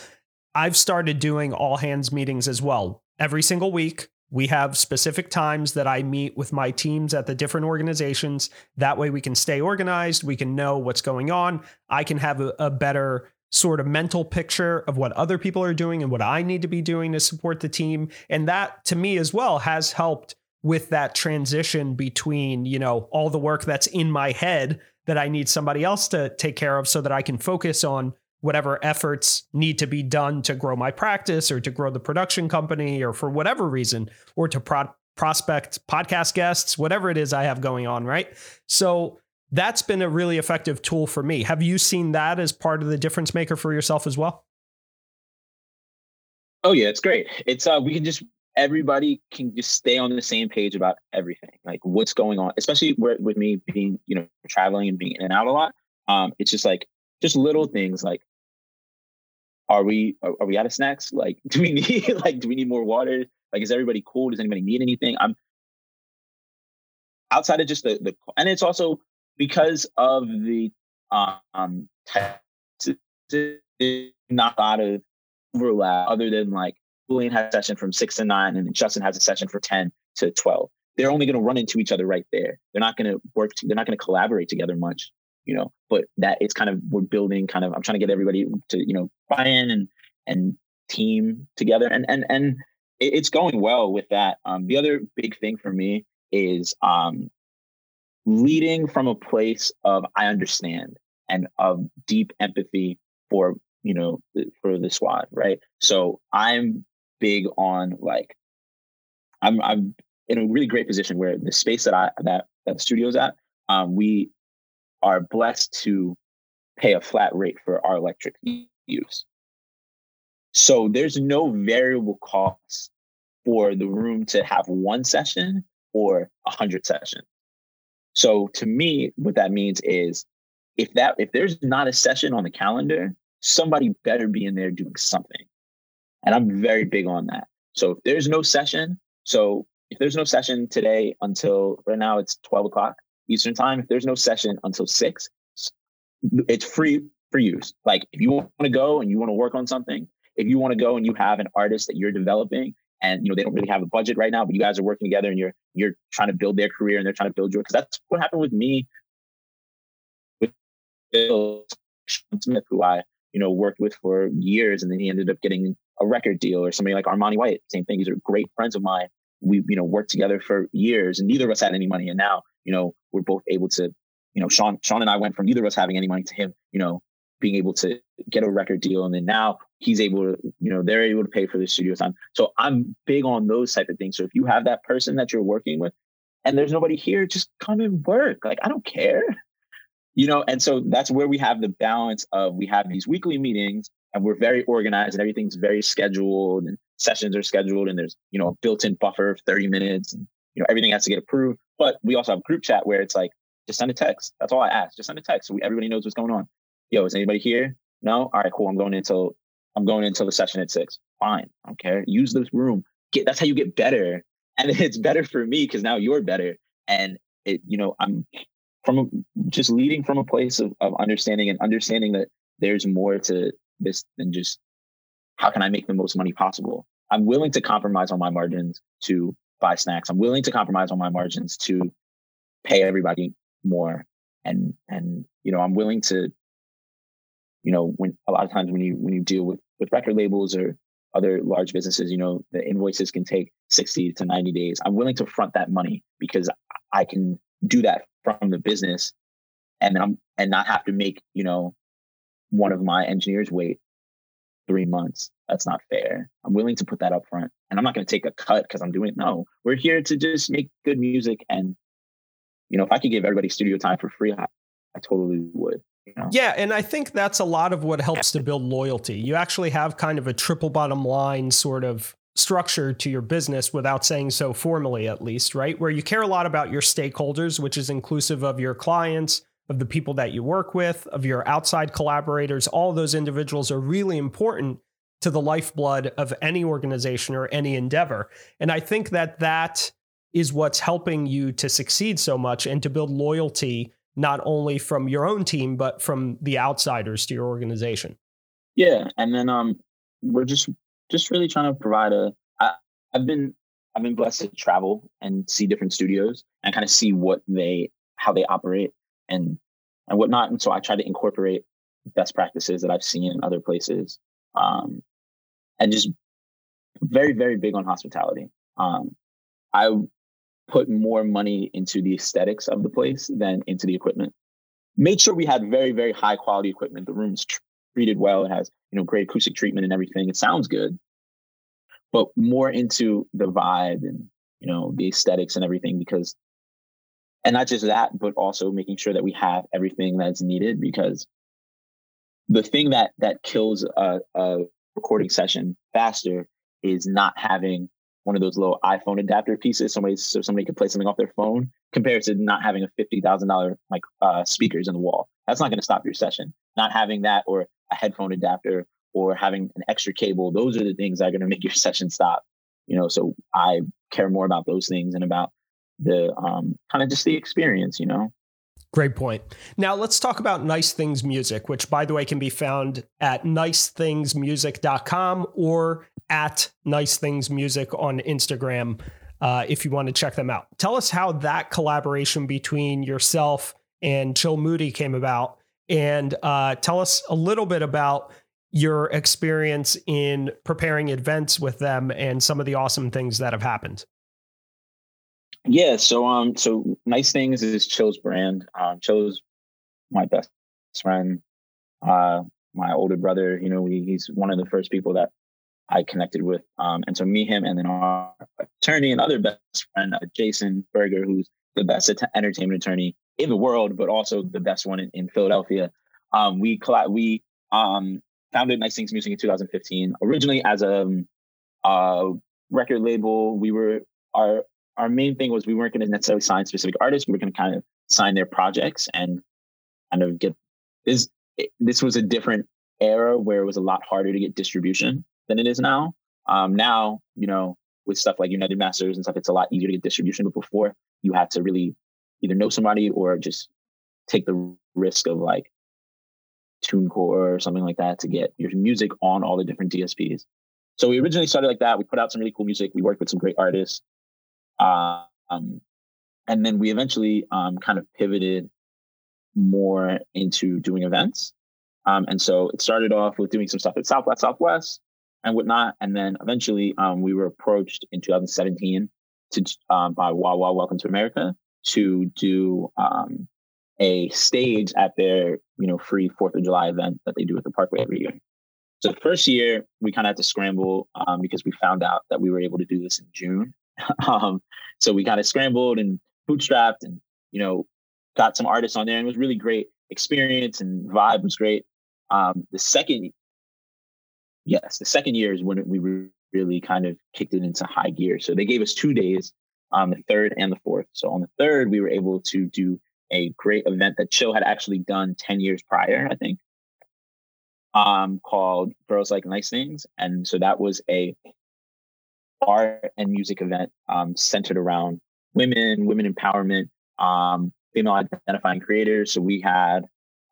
I've started doing all hands meetings as well every single week we have specific times that I meet with my teams at the different organizations. That way we can stay organized. We can know what's going on. I can have a, a, better sort of mental picture of what other people are doing and what I need to be doing to support the team. And that to me as well has helped with that transition between, you know, all the work that's in my head that I need somebody else to take care of so that I can focus on whatever efforts need to be done to grow my practice or to grow the production company or for whatever reason or to pro- prospect podcast guests, whatever it is I have going on, right? So that's been a really effective tool for me. Have you seen that as part of the difference maker for yourself as well? Oh yeah, it's great. It's uh we can just everybody can just stay on the same page about everything, like what's going on, especially where, with me being, you know, traveling and being in and out a lot. Um, it's just like just little things like are we are, are we out of snacks? Like, do we need like do we need more water? Like, is everybody cool? Does anybody need anything? I'm outside of just the the and it's also because of the um not a lot of overlap other than like Julian has a session from six to nine and Justin has a session for 10 to 12. They're only going to run into each other right there. They're not going to work, they're not going to collaborate together much, you know, but that it's kind of, we're building kind of, I'm trying to get everybody to, you know, buy in and, and team together. And, and, and it's going well with that. Um, the other big thing for me is um, leading from a place of I understand and of deep empathy for you know for the squad, right? So I'm big on like I'm I'm in a really great position where the space that I that that the studio's at, um, we are blessed to pay a flat rate for our electric use. So there's no variable cost for the room to have one session or a hundred sessions. So to me, what that means is if that if there's not a session on the calendar, somebody better be in there doing something. And I'm very big on that. So if there's no session, so if there's no session today until right now it's 12 o'clock Eastern time, if there's no session until six, it's free for use. Like if you want to go and you want to work on something, if you want to go and you have an artist that you're developing and you know they don't really have a budget right now, but you guys are working together and you're you're trying to build their career and they're trying to build yours. Because that's what happened with me with Bill Smith, who I you know worked with for years, and then he ended up getting a record deal or somebody like Armani White. Same thing. These are great friends of mine. We you know worked together for years, and neither of us had any money. And now you know we're both able to you know Sean Sean and I went from neither of us having any money to him you know being able to get a record deal and then now he's able to you know they're able to pay for the studio time. So i'm big on those type of things. So if you have that person that you're working with and there's nobody here just come and work. Like i don't care. You know and so that's where we have the balance of we have these weekly meetings and we're very organized and everything's very scheduled and sessions are scheduled and there's you know a built-in buffer of 30 minutes and you know everything has to get approved. But we also have group chat where it's like just send a text. That's all i ask. Just send a text so we, everybody knows what's going on yo, is anybody here? No? All right, cool. I'm going until I'm going until the session at six. Fine. I don't care. Use this room. Get that's how you get better. And it's better for me because now you're better. And it, you know, I'm from a, just leading from a place of, of understanding and understanding that there's more to this than just how can I make the most money possible. I'm willing to compromise on my margins to buy snacks. I'm willing to compromise on my margins to pay everybody more. And and you know, I'm willing to you know, when a lot of times when you when you deal with with record labels or other large businesses, you know, the invoices can take 60 to 90 days. I'm willing to front that money because I can do that from the business and I'm and not have to make, you know, one of my engineers wait three months. That's not fair. I'm willing to put that up front. And I'm not going to take a cut because I'm doing it. No, we're here to just make good music. And, you know, if I could give everybody studio time for free, I, I totally would. Yeah, and I think that's a lot of what helps to build loyalty. You actually have kind of a triple bottom line sort of structure to your business without saying so formally, at least, right? Where you care a lot about your stakeholders, which is inclusive of your clients, of the people that you work with, of your outside collaborators. All those individuals are really important to the lifeblood of any organization or any endeavor. And I think that that is what's helping you to succeed so much and to build loyalty not only from your own team but from the outsiders to your organization. Yeah and then um we're just just really trying to provide a I, i've been i've been blessed to travel and see different studios and kind of see what they how they operate and and whatnot and so i try to incorporate best practices that i've seen in other places um and just very very big on hospitality. Um i put more money into the aesthetics of the place than into the equipment. Made sure we had very, very high quality equipment. The room's treated well. It has, you know, great acoustic treatment and everything. It sounds good, but more into the vibe and, you know, the aesthetics and everything because, and not just that, but also making sure that we have everything that's needed because the thing that, that kills a, a recording session faster is not having one of those little iPhone adapter pieces, somebody so somebody could play something off their phone, compared to not having a fifty thousand dollar like uh, speakers in the wall. That's not going to stop your session. Not having that or a headphone adapter or having an extra cable, those are the things that are going to make your session stop. You know, so I care more about those things and about the um, kind of just the experience. You know. Great point. Now let's talk about Nice Things Music, which by the way can be found at nicethingsmusic.com or at Nice Things Music on Instagram uh, if you want to check them out. Tell us how that collaboration between yourself and Chill Moody came about, and uh, tell us a little bit about your experience in preparing events with them and some of the awesome things that have happened. Yeah, so um, so nice things is Chill's brand. Um, Chill's my best friend, uh, my older brother. You know, he, he's one of the first people that I connected with. Um, and so me, him, and then our attorney and other best friend, uh, Jason Berger, who's the best entertainment attorney in the world, but also the best one in, in Philadelphia. Um, we colla- we um, founded Nice Things Music in 2015, originally as a um, uh, record label. We were our our main thing was we weren't going to necessarily sign specific artists. We were going to kind of sign their projects and kind of get this. This was a different era where it was a lot harder to get distribution than it is now. Um, now, you know, with stuff like United Masters and stuff, it's a lot easier to get distribution. But before, you had to really either know somebody or just take the risk of like TuneCore or something like that to get your music on all the different DSPs. So we originally started like that. We put out some really cool music. We worked with some great artists. Um, and then we eventually um, kind of pivoted more into doing events. Um, and so it started off with doing some stuff at Southwest Southwest and whatnot. And then eventually um, we were approached in 2017 to um, by Wawa Welcome to America to do um, a stage at their you know free Fourth of July event that they do at the Parkway every year. So the first year we kind of had to scramble um, because we found out that we were able to do this in June. um, so we kind of scrambled and bootstrapped and you know got some artists on there and it was really great experience and vibe was great. Um, the second, yes, the second year is when we really kind of kicked it into high gear. So they gave us two days on the third and the fourth. So on the third, we were able to do a great event that Chill had actually done 10 years prior, I think, um, called Girls Like Nice Things. And so that was a art and music event um, centered around women, women empowerment, um, female identifying creators. So we had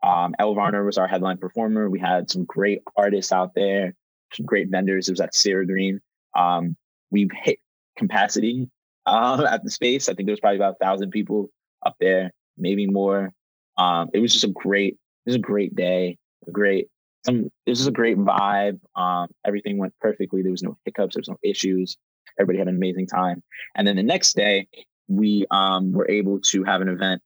um, Elle Varner was our headline performer. We had some great artists out there, great vendors. It was at Sarah Green. Um, we've hit capacity uh, at the space. I think there was probably about a thousand people up there, maybe more. Um, it was just a great, it was a great day, a great, some, it was just a great vibe. Um, everything went perfectly. There was no hiccups. There was no issues. Everybody had an amazing time. And then the next day, we um, were able to have an event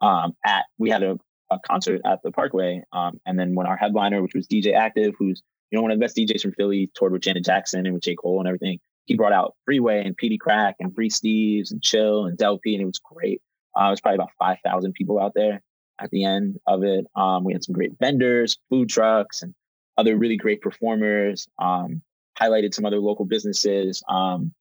um, at, we had a, a concert at the Parkway. Um, and then when our headliner, which was DJ Aktive, who's, you know, one of the best DJs from Philly, toured with Janet Jackson and with J. Cole and everything, he brought out Freeway and Peedi Crakk and Free Steves and Chill and Del P, and it was great. Uh, it was probably about 5,000 people out there at the end of it. Um, we had some great vendors, food trucks, and other really great performers. Um, highlighted some other local businesses. Um,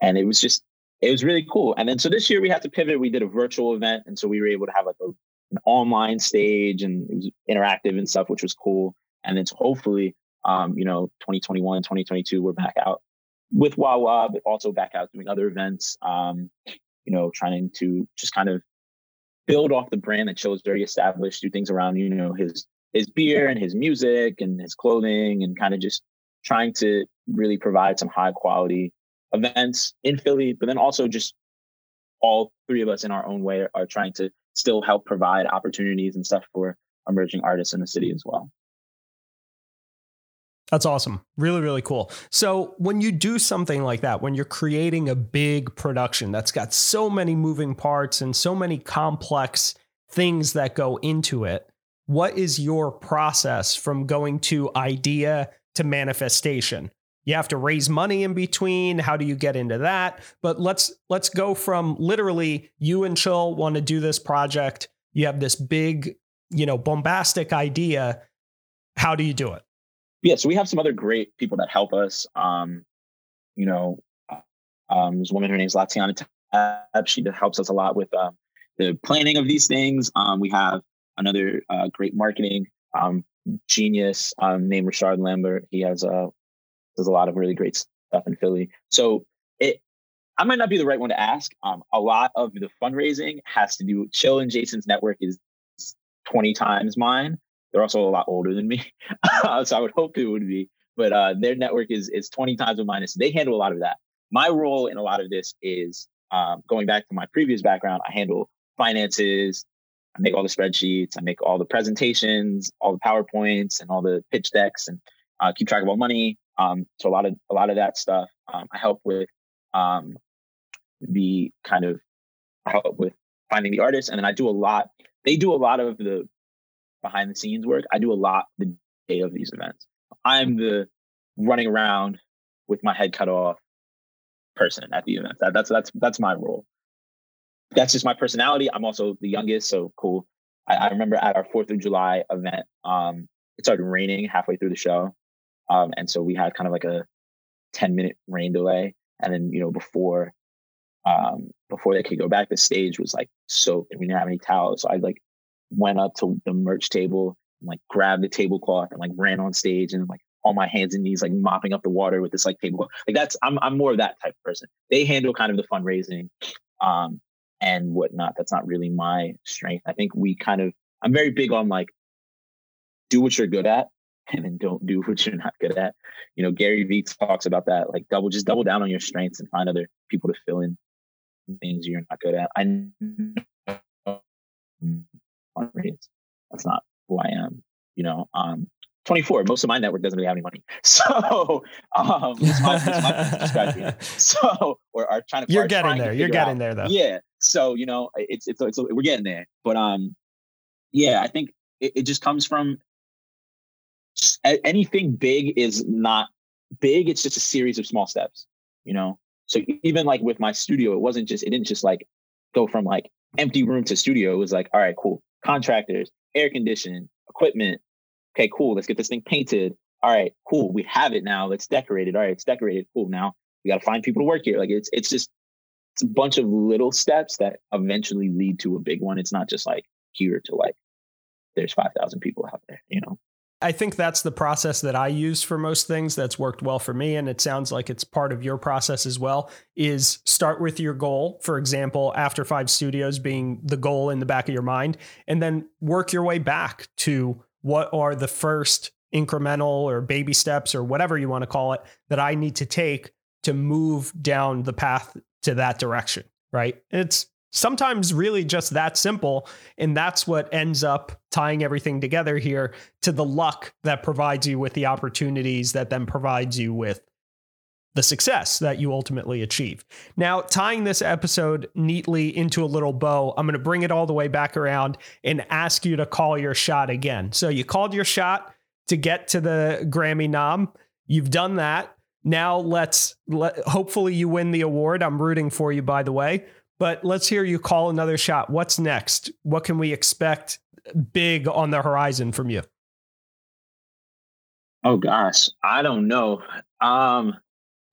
and it was just, it was really cool. And then so this year we had to pivot. We did a virtual event. And so we were able to have like a, an online stage and it was interactive and stuff, which was cool. And then hopefully, um, you know, 2021, 2022, we're back out with Wawa, but also back out doing other events, um, you know, trying to just kind of build off the brand that Chill's very established, do things around, you know, his his beer and his music and his clothing and kind of just trying to really provide some high quality events in Philly, but then also just all three of us in our own way are trying to still help provide opportunities and stuff for emerging artists in the city as well. That's awesome. Really, really cool. So, when you do something like that, when you're creating a big production that's got so many moving parts and so many complex things that go into it, what is your process from going to idea to manifestation? You have to raise money in between. How do you get into that? But let's let's go from literally you and Chill want to do this project. You have this big, you know, bombastic idea. How do you do it? Yeah, so we have some other great people that help us. Um, you know, um, a woman, her name's Latiana Tab. She helps us a lot with uh, the planning of these things. Um, we have another uh, great marketing um, genius um, named Richard Lambert. He has a uh, does a lot of really great stuff in Philly. So it, I might not be the right one to ask. Um, a lot of the fundraising has to do. Chill and Jason's network is 20 times mine. They're also a lot older than me, so I would hope it would be. But uh, their network is is 20 times of mine. So they handle a lot of that. My role in a lot of this is um, going back to my previous background. I handle finances, I make all the spreadsheets, I make all the presentations, all the PowerPoints and all the pitch decks and uh, keep track of all money. Um, so a lot of a lot of that stuff. Um, I help with um, the kind of help with finding the artists, and then I do a lot. They do a lot of the behind the scenes work. I do a lot the day of these events. I'm the running around with my head cut off person at the event. That, that's that's that's my role that's just my personality. I'm also the youngest, so cool. I, I remember at our Fourth of July event, um, it started raining halfway through the show, um, and so we had kind of like a 10 minute rain delay, and then you know before um, before they could go back, the stage was like soaked, and we didn't have any towels. So I like went up to the merch table and like grabbed the tablecloth and like ran on stage and like on my hands and knees, like mopping up the water with this like tablecloth. Like that's I'm I'm more of that type of person. They handle kind of the fundraising. Um, and whatnot. That's not really my strength. I think we kind of, I'm very big on like, do what you're good at and then don't do what you're not good at. You know, Gary Vee talks about that, like double, just double down on your strengths and find other people to fill in things you're not good at. I know that's not who I am, you know. Um, 24. Most of my network doesn't really have any money. So, um, it's my, it's my so, or are trying to. You're getting there. You're getting out. there, though. Yeah. So, you know, it's, it's, it's, we're getting there. But, um, yeah, I think it, it just comes from anything big is not big. It's just a series of small steps, you know? So even like with my studio, it wasn't just, it didn't just like go from like empty room to studio. It was like, all right, cool. Contractors, air conditioning, equipment, okay, cool, let's get this thing painted. All right, cool, we have it now. Let's decorate it. All right, it's decorated. Cool. Now we got to find people to work here. Like it's it's just it's a bunch of little steps that eventually lead to a big one. It's not just like here to like there's 5,000 people out there, you know. I think that's the process that I use for most things that's worked well for me and it sounds like it's part of your process as well is start with your goal for example after 5 studios being the goal in the back of your mind and then work your way back to what are the first incremental or baby steps or whatever you want to call it that I need to take to move down the path to that direction, right? It's sometimes really just that simple. And that's what ends up tying everything together here to the luck that provides you with the opportunities that then provides you with the success that you ultimately achieve. Now, tying this episode neatly into a little bow, I'm going to bring it all the way back around and ask you to call your shot again. So, you called your shot to get to the Grammy nom. You've done that. Now, let's let, hopefully you win the award. I'm rooting for you, by the way. But let's hear you call another shot. What's next? What can we expect big on the horizon from you? Oh gosh, I don't know. Um,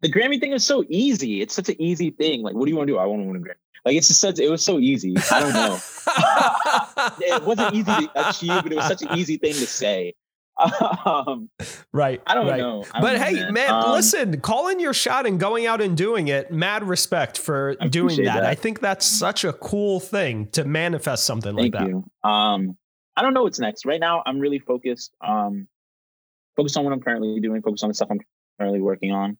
the Grammy thing is so easy. It's such an easy thing. Like, what do you want to do? I want to win a Grammy. Like, it's just such. It was so easy. I don't know. it wasn't easy to achieve, but it was such an easy thing to say. Um, right. I don't right. know. I but don't hey, know, man, um, listen, calling your shot and going out and doing it, mad respect for I doing that. that. I think that's such a cool thing to manifest something like Thank that. you. Um, I don't know what's next. Right now, I'm really focused. Um, focused on what I'm currently doing. Focused on the stuff I'm currently working on,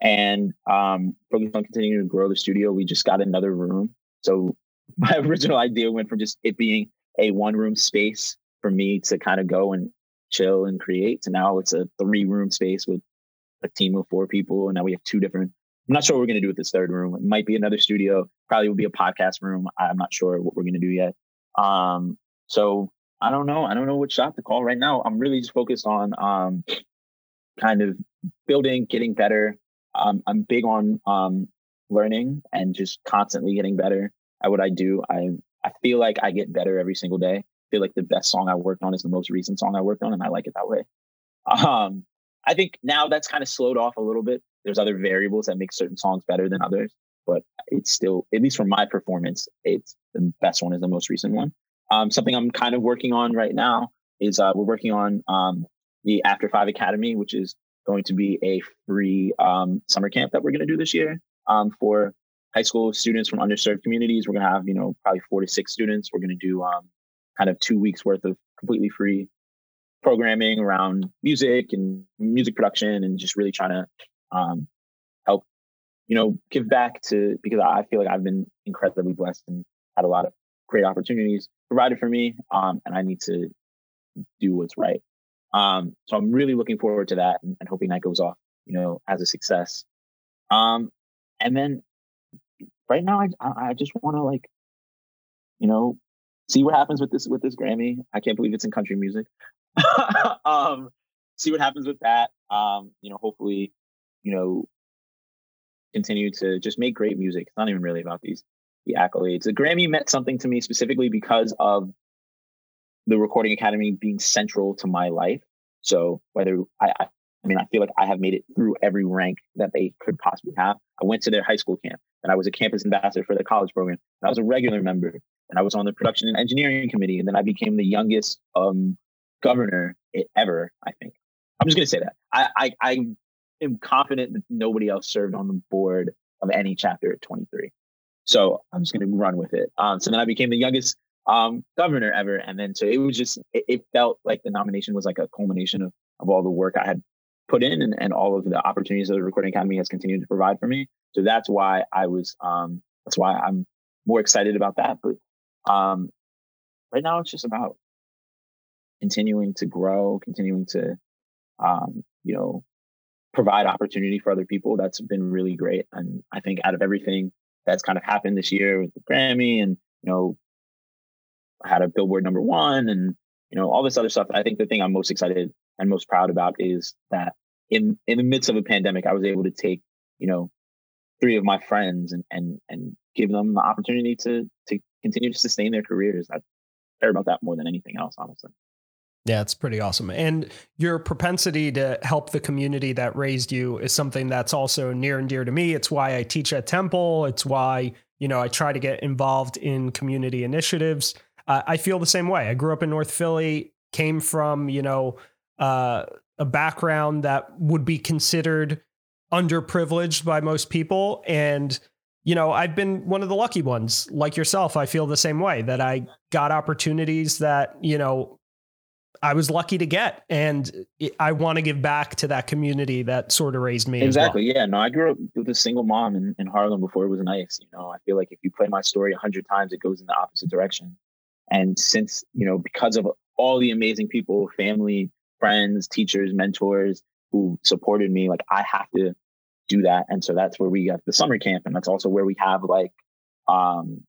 and um, focused on continuing to grow the studio. We just got another room, so my original idea went from just it being a one room space for me to kind of go and chill and create to now it's a three room space with a team of four people, and now we have two different. I'm not sure what we're going to do with this third room. It might be another studio. Probably will be a podcast room. I'm not sure what we're going to do yet. Um, so I don't know. I don't know what shot to call right now. I'm really just focused on um, kind of building, getting better. Um, I'm big on um, learning and just constantly getting better at what I do. I I feel like I get better every single day. Feel like the best song I worked on is the most recent song I worked on, and I like it that way. Um, I think now that's kind of slowed off a little bit. There's other variables that make certain songs better than others, but it's still, at least for my performance, it's the best one is the most recent one. Um, something I'm kind of working on right now is uh, we're working on um, the After Five Academy, which is going to be a free um, summer camp that we're going to do this year um, for high school students from underserved communities. We're going to have, you know, probably four to six students. We're going to do um, kind of two weeks worth of completely free programming around music and music production and just really trying to um, help, you know, give back to because I feel like I've been incredibly blessed and had a lot of great opportunities provided for me. Um, and I need to do what's right. Um, so I'm really looking forward to that and, and hoping that goes off, you know, as a success. Um, and then right now, I I just want to like, you know, see what happens with this with this Grammy. I can't believe it's in country music. um, see what happens with that. Um, you know, hopefully, you know, continue to just make great music. It's not even really about these the accolades. The Grammy meant something to me specifically because of the Recording Academy being central to my life. So whether I, I, I mean, I feel like I have made it through every rank that they could possibly have. I went to their high school camp, and I was a campus ambassador for the college program. And I was a regular member, and I was on the production and engineering committee, and then I became the youngest um, governor ever. I think I'm just gonna say that I, I I am confident that nobody else served on the board of any chapter at 23. So I'm just going to run with it. Um, so then I became the youngest um, governor ever. And then so it was just, it, it, felt like the nomination was like a culmination of, of all the work I had put in and, and all of the opportunities that the Recording Academy has continued to provide for me. So that's why I was, um, that's why I'm more excited about that. But um, right now it's just about continuing to grow, continuing to, um, you know, provide opportunity for other people. That's been really great. And I think out of everything that's kind of happened this year with the Grammy and, you know, had a billboard number one and, you know, all this other stuff. I think the thing I'm most excited and most proud about is that in in the midst of a pandemic, I was able to take, you know, three of my friends and and and give them the opportunity to to continue to sustain their careers. I care about that more than anything else, honestly. Yeah, it's pretty awesome. And your propensity to help the community that raised you is something that's also near and dear to me. It's why I teach at Temple. It's why, you know, I try to get involved in community initiatives. Uh, I feel the same way. I grew up in North Philly, came from, you know, uh, a background that would be considered underprivileged by most people. And, you know, I've been one of the lucky ones like yourself. I feel the same way that I got opportunities that, you know, I was lucky to get, and I want to give back to that community that sort of raised me. Exactly. Well. Yeah. No, I grew up with a single mom in, in Harlem before it was nice. You know, I feel like if you play my story a hundred times, it goes in the opposite direction. And since you know, because of all the amazing people, family, friends, teachers, mentors who supported me, like I have to do that. And so that's where we got the summer camp, and that's also where we have like um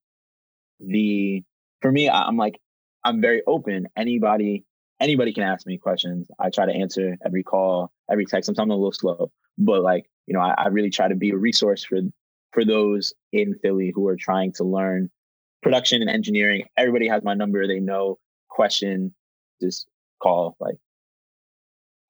the for me, I'm like I'm very open. Anybody anybody can ask me questions. I try to answer every call, every text. Sometimes I'm a little slow, but like, you know, I, I really try to be a resource for for those in Philly who are trying to learn production and engineering. Everybody has my number. They know question, just call. Like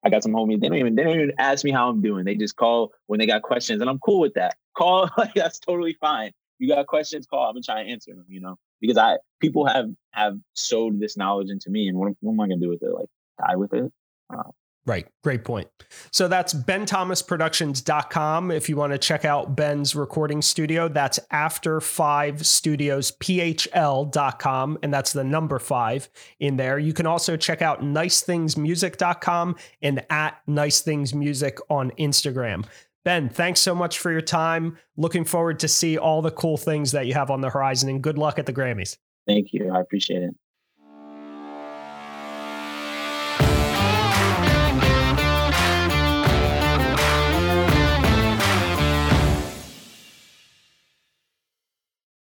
I got some homies. They don't even they don't even ask me how I'm doing. They just call when they got questions, and I'm cool with that. Call like that's totally fine. You got questions, call. I'm gonna try and answer them. You know, because I people have have sowed this knowledge into me, and what, what am I gonna do with it? Like die with it? Uh, Right. Great point. So that's benthomasproductions.com. If you want to check out Ben's recording studio, that's after five studios, PHL.com. And that's the number five in there. You can also check out nicethingsmusic.com and at nicethingsmusic on Instagram. Ben, thanks so much for your time. Looking forward to see all the cool things that you have on the horizon and good luck at the Grammys. Thank you. I appreciate it.